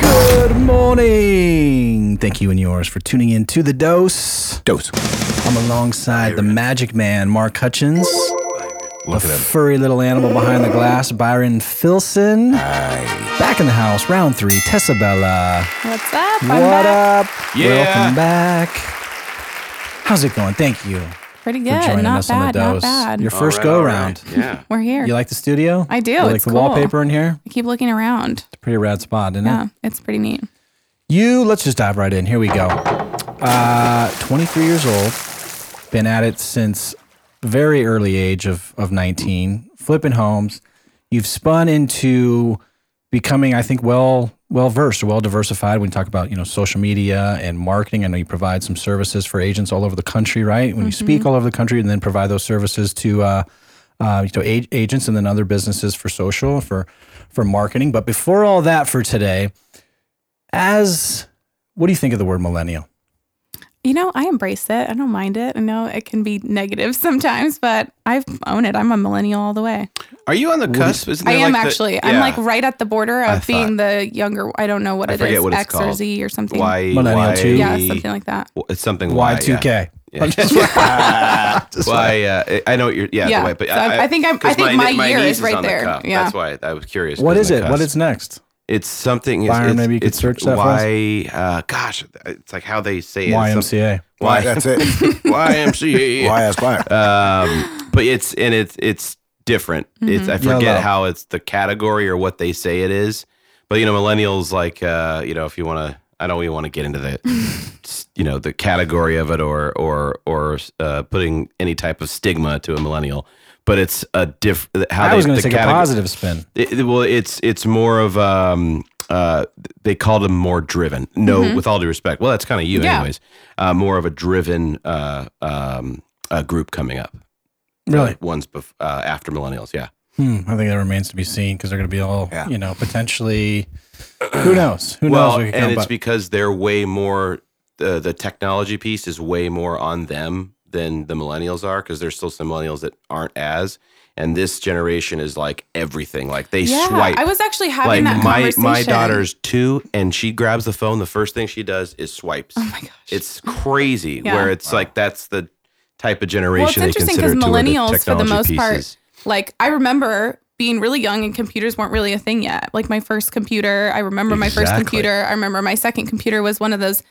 Good morning. Thank you and yours for tuning in to the dose. Dose. I'm alongside the magic man, Mark Hutchins, Look the at him. furry little animal behind the glass, Byron Filson. Hi. Back in the house, round three, Tessa Bella. What's up? I'm what back. up? Yeah. Welcome back. How's it going? Thank you Pretty for good. joining Not us bad. on the Not dose. bad. Your first right, go all round. right. Yeah. We're here. You like the studio? I do. You like It's the cool. wallpaper in here? I keep looking around. It's a pretty rad spot, isn't Yeah, it? Yeah, it's pretty neat. You, let's just dive right in. Here we go. Uh, 23 years old, been at it since very early age of, of 19, flipping homes. You've spun into becoming, I think, well well versed well diversified when you talk about you know social media and marketing. I know you provide some services for agents all over the country, right? When you speak all over the country, and then provide those services to uh, uh, you know a- agents and then other businesses for social for for marketing. But before all that, for today, as what do you think of the word millennial? You know, I embrace it. I don't mind it. I know it can be negative sometimes, but I own it. I'm a millennial all the way. Are you on the cusp? Isn't I am like the- actually. I'm like right at the border I of being the younger. I don't know what I it forget is, what it's X or. Z or something. Y, Millennial Y, two? Yeah, something like that. It's something Y. Y2K. Yeah. I'm just- Just Why? Uh, I know what you're. Yeah. Yeah. The way, but So I- I think I'm- I 'cause think my year is right on there. cusp. Yeah. That's why I was curious. What is is of it? the What cusp. is next? It's something. It's, Byron, it's, maybe you could it's search that for us. Y. Uh, gosh, it's like how they say it. YMCA. Why? That's it. YMCA. Why ask why? um, but it's and it's it's different. It's I forget Yellow. how it's the category or what they say it is. But you know, millennials like uh, you know, if you want to, I don't even want to get into the you know the category of it or or or uh, putting any type of stigma to a millennial. But it's a diff. How I they, was going to the take a positive spin. it, it- well, it's it's more of um uh they called them more driven. No, with all due respect. Well, that's kind of you, Mm-hmm. Yeah. anyways. Uh, more of a driven uh um uh, group coming up. Really? Uh, ones bef- uh, after millennials. Yeah. Hmm, I think that remains to be seen because they're going to be all, Yeah. you know, potentially. Who knows? Who well, knows? what and it's but- because they're way more. The the technology piece is way more on them than the millennials are because there's still some millennials that aren't as. And this generation is like everything. Like they Yeah, swipe. I was actually having like that my conversation. my daughter's two and she grabs the phone the first thing she does is swipes Oh my gosh. it's crazy Yeah. where it's like that's the type of generation well, it's they interesting consider because to where the millennials, for the most piece part, like I remember being really young and computers weren't really a thing yet. Like my first computer, I remember my first computer. I remember my second computer was one of those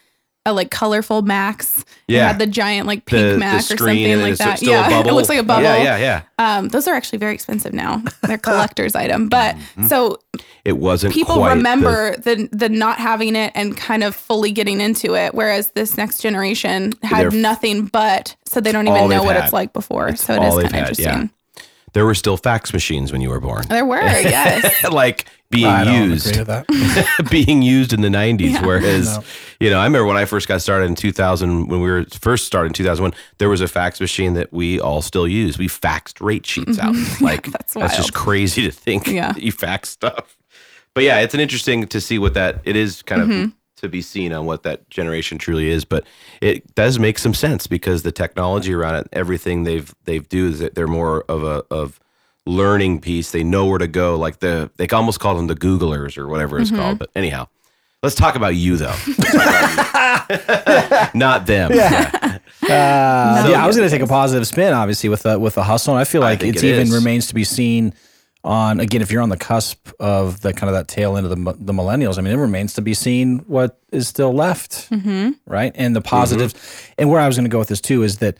uh, like colorful Macs. It Yeah. had the giant like pink the Mac or something like that. yeah, it looks like a bubble. Yeah, yeah, yeah. Um, those are actually very expensive now. They're collector's item. But so It wasn't people quite the- remember the, the not having it and kind of fully getting into it, whereas this next generation had nothing but so they don't even know what had. it's like before. It's so it is kind of interesting. yeah. There were still fax machines when you were born. There were, yes. like being I don't used, agree that. being used in the 90s. Yeah. Whereas, No. you know, I remember when I first got started in 2000, when we were first started in 2001, there was a fax machine that we all still use. We faxed rate sheets out. Like, that's that's just crazy to think Yeah. that you fax stuff. But yeah, it's an interesting to see what that, it is kind Mm-hmm. of to be seen on what that generation truly is. But it does make some sense because the technology around it, everything they've, they've do is that they're more of a, of, learning piece. They know where to go. Like the they almost call them the Googlers or whatever it's Mm-hmm. called. But anyhow, let's talk about you though. About you. Not them. Yeah. Uh, yeah, I was going to take a positive spin, obviously, with the with the hustle. And I feel like it's it even is. remains to be seen. On again, if you're on the cusp of the kind of that tail end of the the millennials, I mean, it remains to be seen what is still left, Mm-hmm. right? And the positives, and where I was going to go with this too is that,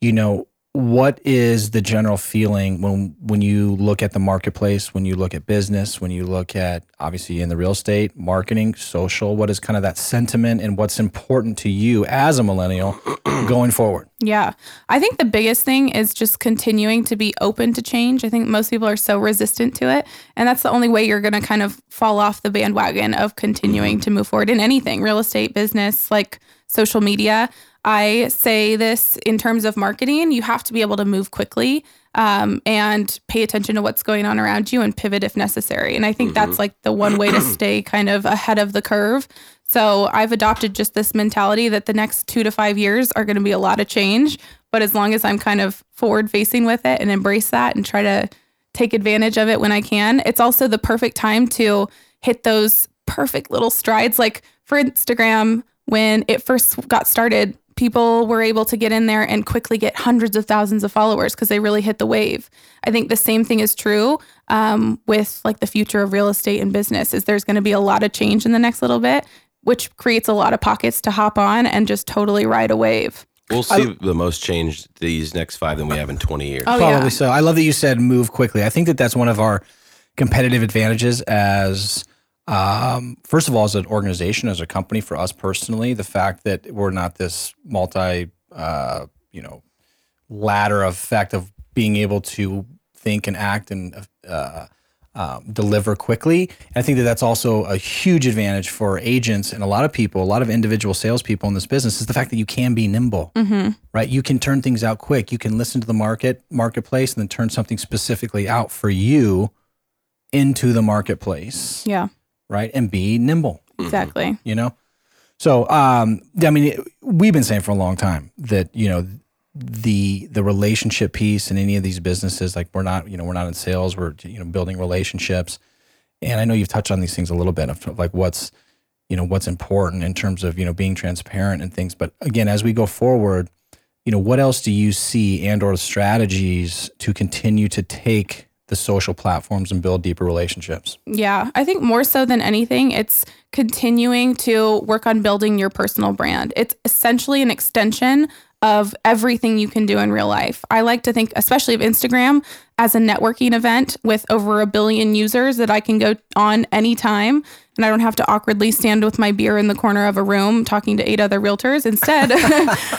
you know, what is the general feeling when when you look at the marketplace, when you look at business, when you look at obviously in the real estate, marketing, social, what is kind of that sentiment and what's important to you as a millennial going forward? Yeah. I think the biggest thing is just continuing to be open to change. I think most people are so resistant to it. And that's the only way you're going to kind of fall off the bandwagon of continuing mm-hmm. to move forward in anything real estate, business, like social media. I say this in terms of marketing, you have to be able to move quickly um, and pay attention to what's going on around you and pivot if necessary. And I think that's like the one way to stay kind of ahead of the curve. So I've adopted just this mentality that the next two to five years are going to be a lot of change. But as long as I'm kind of forward facing with it and embrace that and try to take advantage of it when I can, it's also the perfect time to hit those perfect little strides. Like for Instagram, when it first got started, people were able to get in there and quickly get hundreds of thousands of followers because they really hit the wave. I think the same thing is true um, with like the future of real estate and business. Is there's going to be a lot of change in the next little bit, which creates a lot of pockets to hop on and just totally ride a wave. We'll see the most change these next five than we have in 20 years. Oh, Probably yeah. so. I love that you said move quickly. I think that that's one of our competitive advantages as um, first of all as an organization, as a company, for us personally, the fact that we're not this multi, uh, you know, ladder effect of being able to think and act and uh, um, deliver quickly. And I think that that's also a huge advantage for agents and a lot of people, a lot of individual salespeople in this business is the fact that you can be nimble, right? You can turn things out quick. You can listen to the market marketplace and then turn something specifically out for you into the marketplace, Yeah, right? And be nimble exactly. you know so um i mean we've been saying for a long time that you know the the relationship piece in any of these businesses like we're not you know we're not in sales we're you know building relationships and i know you've touched on these things a little bit of like what's you know what's important in terms of you know being transparent and things but again as we go forward you know what else do you see and or strategies to continue to take the social platforms and build deeper relationships Yeah, I think more so than anything, it's continuing to work on building your personal brand. It's essentially an extension of everything you can do in real life. I like to think, especially of Instagram, as a networking event with over a billion users that I can go on anytime and I don't have to awkwardly stand with my beer in the corner of a room talking to eight other realtors. Instead,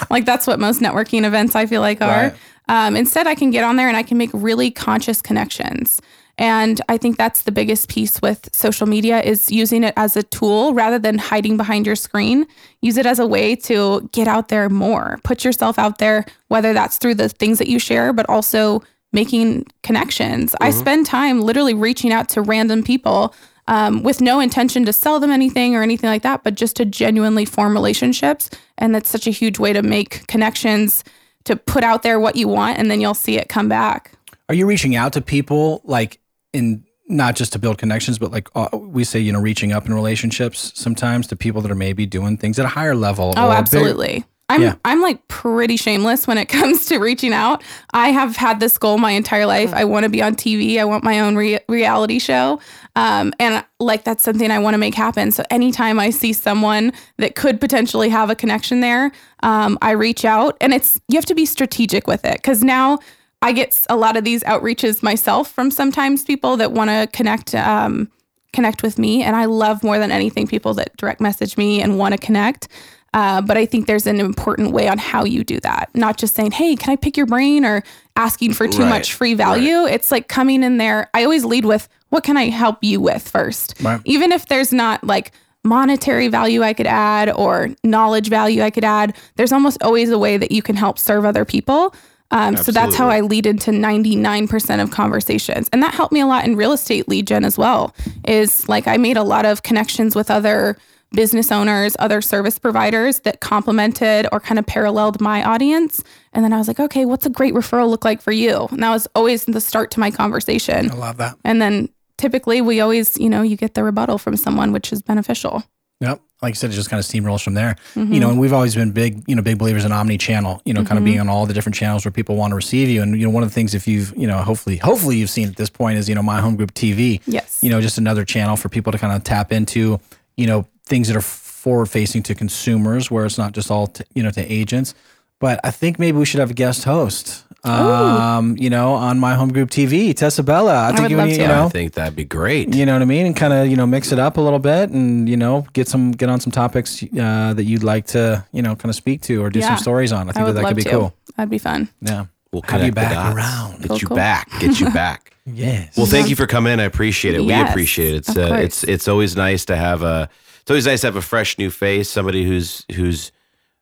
like that's what most networking events I feel like are. Right. Um, instead, I can get on there and I can make really conscious connections. And I think that's the biggest piece with social media is using it as a tool rather than hiding behind your screen. Use it as a way to get out there more. Put yourself out there, whether that's through the things that you share, but also making connections. I spend time literally reaching out to random people um, with no intention to sell them anything or anything like that, but just to genuinely form relationships. And that's such a huge way to make connections, to put out there what you want, and then you'll see it come back. Are you reaching out to people like in not just to build connections, but like uh, we say, you know, reaching up in relationships sometimes to people that are maybe doing things at a higher level? Oh, or a big- absolutely. I'm Yeah. I'm like pretty shameless when it comes to reaching out. I have had this goal my entire life. I want to be on TV. I want my own re- reality show. Um, and like that's something I want to make happen. So anytime I see someone that could potentially have a connection there, um, I reach out. And it's you have to be strategic with it because now I get a lot of these outreaches myself from sometimes people that want to connect. Um, connect with me. And I love more than anything people that direct message me and want to connect. Uh, but I think there's an important way on how you do that. Not just saying, hey, can I pick your brain or asking for too Right, much free value. It's like coming in there. I always lead with, what can I help you with first? Right. Even if there's not like monetary value I could add or knowledge value I could add, there's almost always a way that you can help serve other people. Um, so that's how I lead into 99% of conversations. And that helped me a lot in real estate lead gen as well. Is like I made a lot of connections with other business owners, other service providers that complemented or kind of paralleled my audience. And then I was like, okay, what's a great referral look like for you? And that was always the start to my conversation. I love that. And then typically we always, you know, you get the rebuttal from someone, which is beneficial. Yep. Like I said, it just kind of steamrolls from there. Mm-hmm. You know, and we've always been big, you know, big believers in omni-channel, you know, kind of being Mm-hmm. on all the different channels where people want to receive you. And, you know, one of the things if you've, you know, hopefully, hopefully you've seen at this point is, you know, My Home Group TV. Yes. You know, just another channel for people to kind of tap into, you know, things that are forward facing to consumers where it's not just all, to, you know, to agents. But I think maybe we should have a guest host, um, you know, on My Home Group TV, Tessa Bella. I think would you, love you to. know, I think that'd be great. you know what I mean, and kind of you know mix it up a little bit, and you know get some get on some topics uh, that you'd like to you know kind of speak to or do some stories on. I I think that that could be to. cool. That'd be fun. Yeah, We'll Have you connect the back dots. around. Get Cool, you cool. back. Get you back. yes. Well, thank you for coming in. I appreciate it. We appreciate it. It's uh, it's it's always nice to have a it's always nice to have a fresh new face, somebody who's who's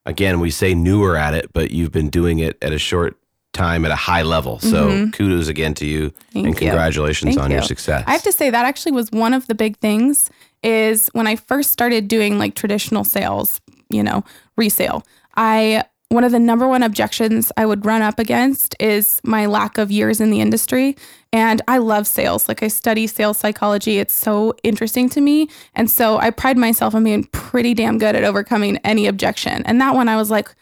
again, we say newer at it, but you've been doing it at a short time at a high level. So kudos again to you Mm-hmm. Thank and congratulations Thank on your success. I have to say that actually was one of the big things is when I first started doing like traditional sales, you know, resale. I one of the number one objections I would run up against is my lack of years in the industry. And I love sales. Like I study sales psychology. It's so interesting to me. And so I pride myself on being pretty damn good at overcoming any objection. And that one I was like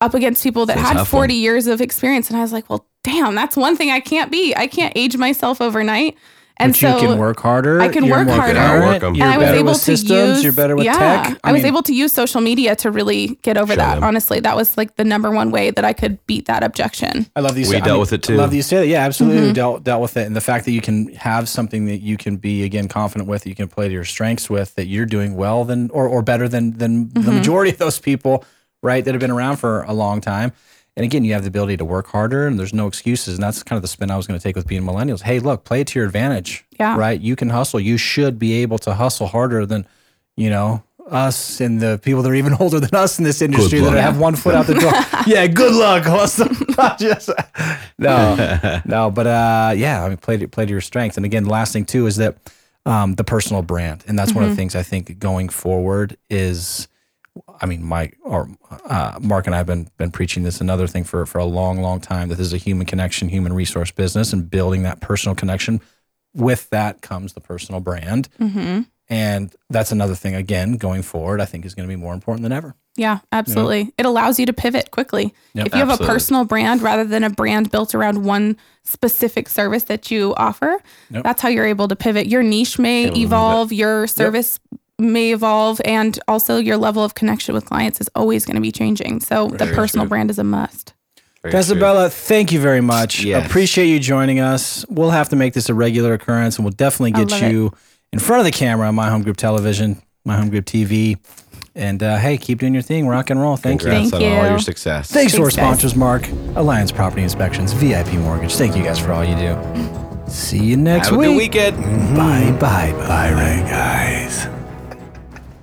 up against people that had tough 40 years of experience. And I was like, well, damn, that's one thing I can't be. I can't age myself overnight. And but so you can work harder. I can you're work harder. current, Work 'em. You're and I was better able with to systems. use, you're better with yeah, tech. I, was mean, able to use social media to really get over that. them. Honestly, that was like the number one way that I could beat that objection. I love these. We I dealt mean, with it too. I love that you say that. Yeah, absolutely. Mm-hmm. We dealt dealt with it, and the fact that you can have something that you can be again confident with, that you can play to your strengths with, that you're doing well than or or better than than the Mm-hmm. majority of those people, right, that have been around for a long time. And again, you have the ability to work harder, and there's no excuses. And that's kind of the spin I was going to take with being millennials. Hey, look, play it to your advantage. Yeah. Right. You can hustle. You should be able to hustle harder than, you know, us and the people that are even older than us in this industry that have one foot out the door. yeah. Good luck. Let's just no, no, but uh, yeah, I mean, play to, play to your strength. And again, the last thing too is that um, the personal brand, and that's one of the things I think going forward is. I mean, Mike or uh, Mark and I have been been preaching this another thing for for a long, long time. That this is a human connection, human resource business, and building that personal connection. With that comes the personal brand, Mm-hmm. and that's another thing. Again, going forward, I think is going to be more important than ever. Yeah, absolutely. It allows you to pivot quickly. Yep. if you have Absolutely. a personal brand rather than a brand built around one specific service that you offer, Yep. that's how you're able to pivot. Your niche may Able to move it. evolve, your service may evolve, and also your level of connection with clients is always going to be changing. So the personal true. brand is a must. Very true. Isabella, thank you very much. Yes. Appreciate you joining us. We'll have to make this a regular occurrence, and we'll definitely get love you in front of the camera on My Home Group Television, My Home Group TV. And uh, hey, keep doing your thing. Rock and roll. Thank you. Congrats Thank on all your success. Thanks to our guys. sponsors, Mark, Alliance Property Inspections, VIP Mortgage. Thank you guys for all you do. See you next Have a week. good weekend. Bye, bye, bye. Bye, guys.